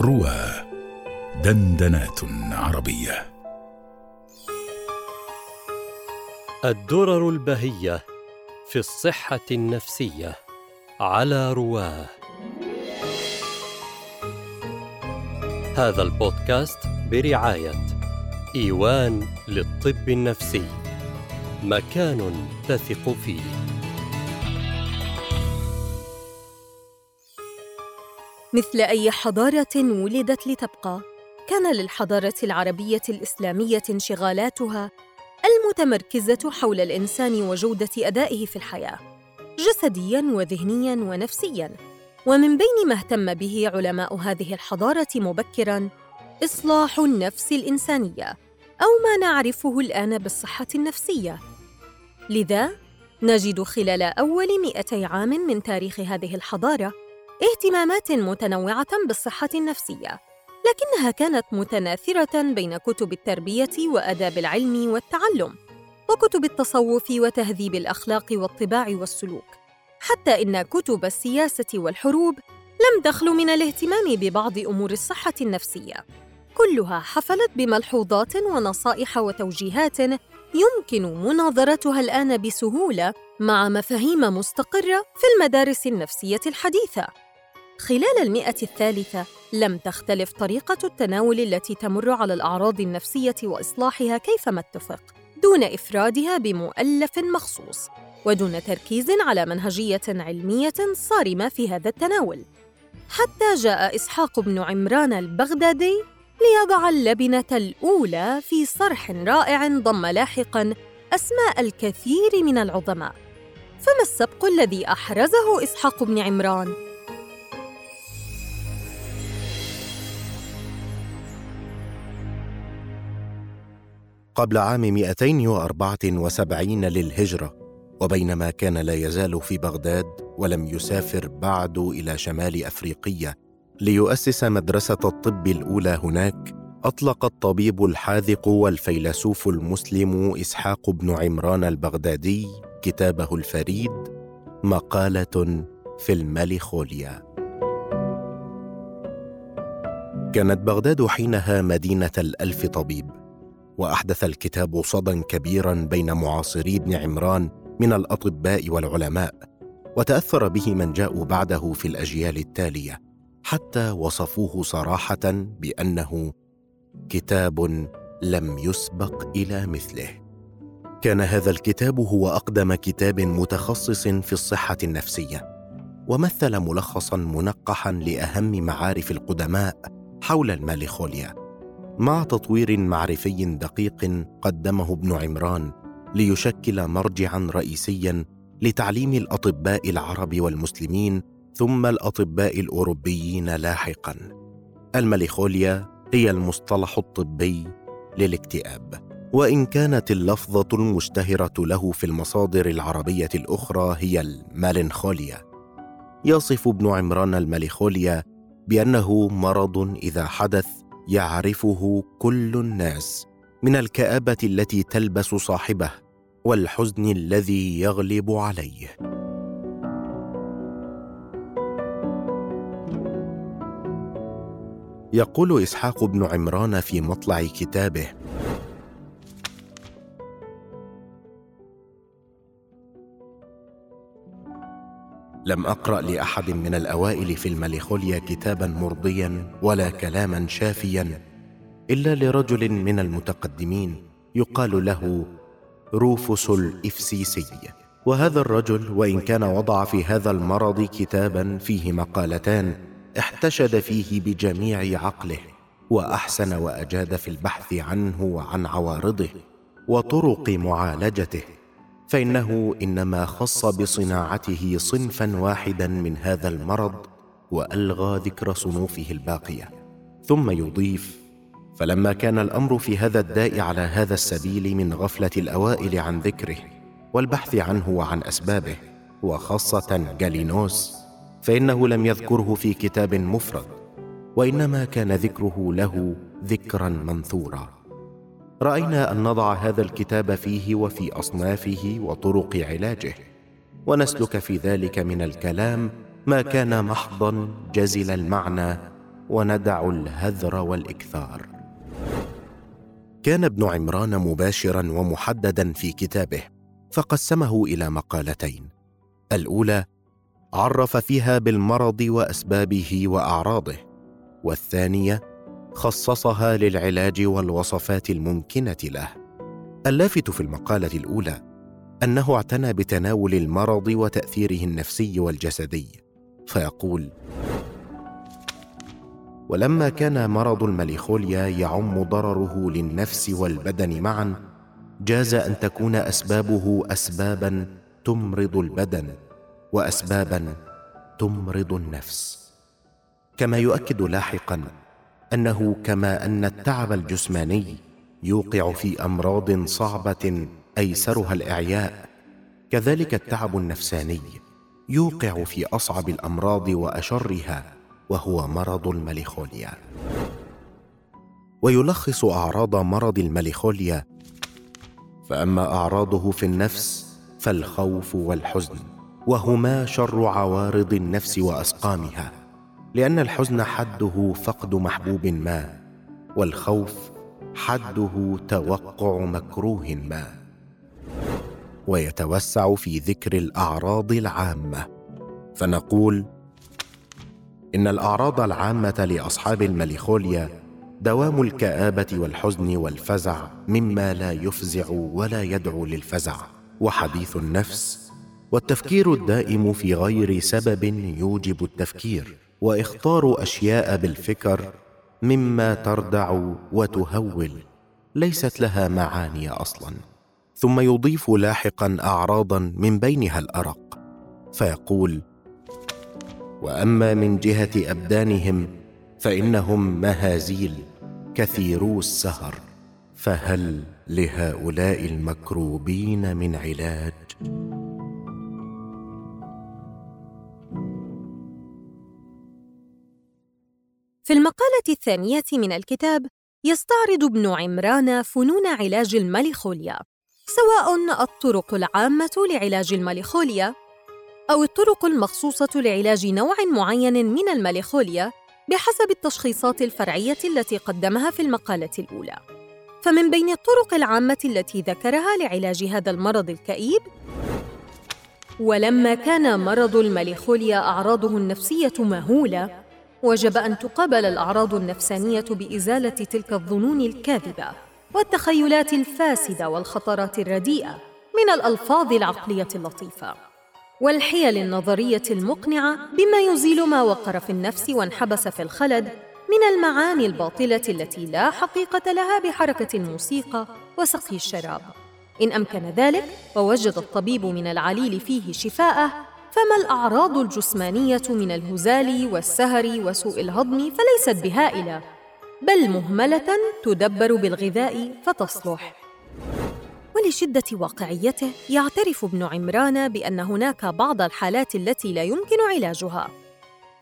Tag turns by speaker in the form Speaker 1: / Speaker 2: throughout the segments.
Speaker 1: روى دندنات عربية.
Speaker 2: الدرر البهية في الصحة النفسية على رواه. هذا البودكاست برعاية إيوان للطب النفسي مكان تثق فيه.
Speaker 3: مثل أي حضارة ولدت لتبقى. كان للحضارة العربية الإسلامية انشغالاتها المتمركزة حول الإنسان وجودة أدائه في الحياة جسديا وذهنيا ونفسيا. ومن بين ما اهتم به علماء هذه الحضارة مبكرا إصلاح النفس الإنسانية أو ما نعرفه الآن بالصحة النفسية. لذا نجد خلال أول مئتي عام من تاريخ هذه الحضارة اهتمامات متنوعة بالصحة النفسية لكنها كانت متناثرة بين كتب التربية وأداب العلم والتعلم وكتب التصوف وتهذيب الأخلاق والطباع والسلوك. حتى إن كتب السياسة والحروب لم تخلو من الاهتمام ببعض أمور الصحة النفسية. كلها حفلت بملحوظات ونصائح وتوجيهات يمكن مناظرتها الآن بسهولة مع مفاهيم مستقرة في المدارس النفسية الحديثة. خلال المئة الثالثة لم تختلف طريقة التناول التي تمر على الأعراض النفسية وإصلاحها كيفما اتفق، دون إفرادها بمؤلف مخصوص، ودون تركيز على منهجية علمية صارمة في هذا التناول. حتى جاء إسحاق بن عمران البغدادي ليضع اللبنة الأولى في صرح رائع ضم لاحقاً أسماء الكثير من العظماء. فما السبق الذي أحرزه إسحاق بن عمران؟
Speaker 4: قبل عام 274 للهجرة وبينما كان لا يزال في بغداد ولم يسافر بعد إلى شمال أفريقيا ليؤسس مدرسة الطب الأولى هناك أطلق الطبيب الحاذق والفيلسوف المسلم إسحاق بن عمران البغدادي كتابه الفريد مقالة في الماليخوليا. كانت بغداد حينها مدينة الألف طبيب. وأحدث الكتاب صدى كبيرا بين معاصري ابن عمران من الأطباء والعلماء وتأثر به من جاءوا بعده في الأجيال التالية حتى وصفوه صراحة بأنه كتاب لم يسبق إلى مثله. كان هذا الكتاب هو أقدم كتاب متخصص في الصحة النفسية ومثل ملخصا منقحا لأهم معارف القدماء حول الماليخوليا. مع تطوير معرفي دقيق قدمه ابن عمران ليشكل مرجعا رئيسيا لتعليم الأطباء العرب والمسلمين ثم الأطباء الأوروبيين لاحقا. المليخوليا هي المصطلح الطبي للاكتئاب وإن كانت اللفظة المشتهرة له في المصادر العربية الأخرى هي المالنخوليا. يصف ابن عمران المليخوليا بأنه مرض إذا حدث يعرفه كل الناس من الكآبة التي تلبس صاحبه والحزن الذي يغلب عليه. يقول إسحاق بن عمران في مطلع كتابه لم أقرأ لأحد من الأوائل في المليخوليا كتابا مرضيا ولا كلاما شافيا إلا لرجل من المتقدمين يقال له روفوس الإفسيسي. وهذا الرجل وإن كان وضع في هذا المرض كتابا فيه مقالتان احتشد فيه بجميع عقله وأحسن وأجاد في البحث عنه وعن عوارضه وطرق معالجته. فإنه إنما خص بصناعته صنفا واحدا من هذا المرض وألغى ذكر صنوفه الباقية. ثم يضيف فلما كان الأمر في هذا الداء على هذا السبيل من غفلة الأوائل عن ذكره والبحث عنه وعن أسبابه وخاصة جالينوس فإنه لم يذكره في كتاب مفرد وإنما كان ذكره له ذكرا منثورا. رأينا أن نضع هذا الكتاب فيه وفي أصنافه وطرق علاجه ونسلك في ذلك من الكلام ما كان محضا جزل المعنى وندع الهذر والإكثار. كان ابن عمران مباشرا ومحددا في كتابه فقسمه إلى مقالتين. الأولى عرف فيها بالمرض وأسبابه وأعراضه والثانية خصصها للعلاج والوصفات الممكنة له. اللافت في المقالة الأولى أنه اعتنى بتناول المرض وتأثيره النفسي والجسدي فيقول ولما كان مرض المليخوليا يعم ضرره للنفس والبدن معا جاز أن تكون أسبابه اسبابا تمرض البدن واسبابا تمرض النفس. كما يؤكد لاحقا أنه كما أن التعب الجسماني يوقع في أمراض صعبة أيسرها الإعياء كذلك التعب النفساني يوقع في أصعب الأمراض وأشرها وهو مرض المليخوليا ويلخص أعراض مرض المليخوليا فأما أعراضه في النفس فالخوف والحزن وهما شر عوارض النفس وأسقامها. لأن الحزن حده فقد محبوب ما والخوف حده توقع مكروه ما. ويتوسع في ذكر الأعراض العامة. فنقول إن الأعراض العامة لأصحاب المليخوليا دوام الكآبة والحزن والفزع مما لا يفزع ولا يدعو للفزع وحديث النفس والتفكير الدائم في غير سبب يوجب التفكير. واختار أشياء بالفكر مما تردع وتهول ليست لها معاني أصلا. ثم يضيف لاحقا اعراضا من بينها الأرق. فيقول وأما من جهة أبدانهم فإنهم مهازيل كثيرو السهر فهل لهؤلاء المكروبين من علاج؟
Speaker 3: في المقالة الثانية من الكتاب يستعرض ابن عمران فنون علاج المليخوليا سواء الطرق العامة لعلاج المليخوليا أو الطرق المخصوصة لعلاج نوع معين من المليخوليا بحسب التشخيصات الفرعية التي قدمها في المقالة الأولى. فمن بين الطرق العامة التي ذكرها لعلاج هذا المرض الكئيب ولما كان مرض المليخوليا أعراضه النفسية مهولة وجب أن تقابل الأعراض النفسانية بإزالة تلك الظنون الكاذبة والتخيلات الفاسدة والخطرات الرديئة من الألفاظ العقلية اللطيفة والحيل النظرية المقنعة بما يزيل ما وقر في النفس وانحبس في الخلد من المعاني الباطلة التي لا حقيقة لها بحركة الموسيقى وسقي الشراب. إن أمكن ذلك ووجد الطبيب من العليل فيه شفاءه فما الأعراض الجسمانية من الهزال والسهر وسوء الهضم فليست بهائلة بل مهملة تدبر بالغذاء فتصلح. ولشدة واقعيته يعترف ابن عمران بأن هناك بعض الحالات التي لا يمكن علاجها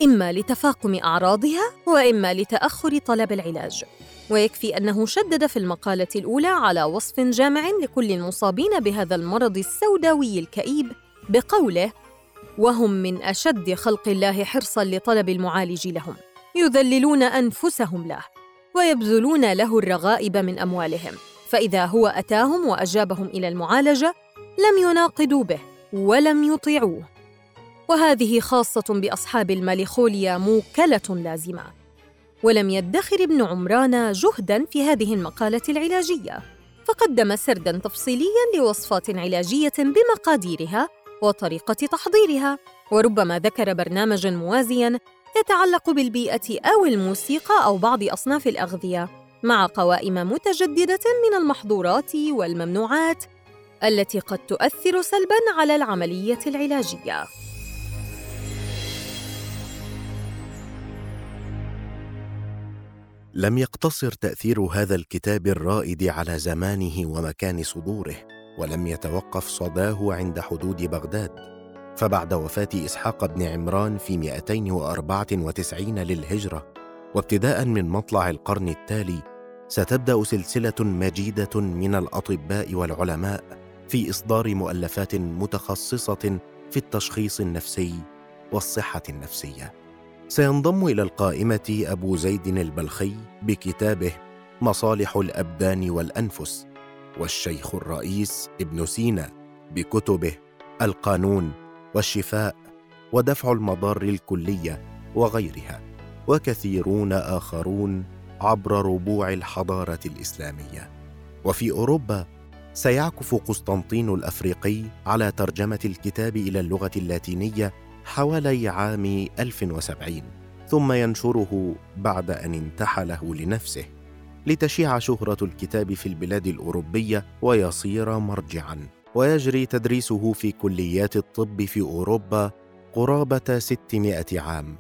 Speaker 3: إما لتفاقم أعراضها وإما لتأخر طلب العلاج. ويكفي أنه شدد في المقالة الأولى على وصف جامع لكل المصابين بهذا المرض السوداوي الكئيب بقوله وهم من أشد خلق الله حرصا لطلب المعالج لهم. يذللون أنفسهم له ويبذلون له الرغائب من أموالهم. فإذا هو أتاهم وأجابهم إلى المعالجة لم يناقضوا به ولم يطيعوه. وهذه خاصة بأصحاب الماليخوليا موكلة لازمة. ولم يدخر ابن عمران جهدا في هذه المقالة العلاجية. فقدم سردا تفصيليا لوصفات علاجية بمقاديرها وطريقة تحضيرها. وربما ذكر برنامجا موازيا يتعلق بالبيئة أو الموسيقى أو بعض أصناف الأغذية مع قوائم متجددة من المحظورات والممنوعات التي قد تؤثر سلبا على العملية العلاجية.
Speaker 4: لم يقتصر تأثير هذا الكتاب الرائد على زمانه ومكان صدوره. ولم يتوقف صداه عند حدود بغداد. فبعد وفاة إسحاق بن عمران في 294 للهجرة وابتداء من مطلع القرن التالي ستبدأ سلسلة مجيدة من الأطباء والعلماء في إصدار مؤلفات متخصصة في التشخيص النفسي والصحة النفسية. سينضم إلى القائمة أبو زيد البلخي بكتابه مصالح الأبدان والأنفس. والشيخ الرئيس ابن سينا بكتبه القانون والشفاء ودفع المضار الكلية وغيرها وكثيرون آخرون عبر ربوع الحضارة الإسلامية. وفي أوروبا سيعكف قسطنطين الأفريقي على ترجمة الكتاب إلى اللغة اللاتينية حوالي عام 1070 ثم ينشره بعد أن انتحله لنفسه. لتشيع شهرة الكتاب في البلاد الأوروبية ويصير مرجعا. ويجري تدريسه في كليات الطب في أوروبا قرابة 600 عام.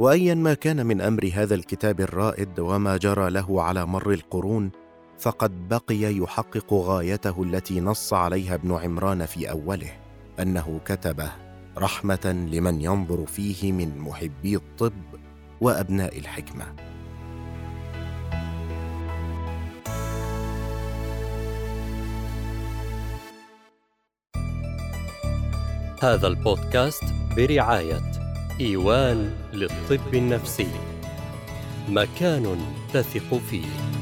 Speaker 4: وايا ما كان من أمر هذا الكتاب الرائد وما جرى له على مر القرون فقد بقي يحقق غايته التي نص عليها ابن عمران في أوله أنه كتبه رحمة لمن ينظر فيه من محبي الطب وأبناء الحكمة.
Speaker 2: هذا البودكاست برعاية إيوان للطب النفسي. مكان تثق فيه.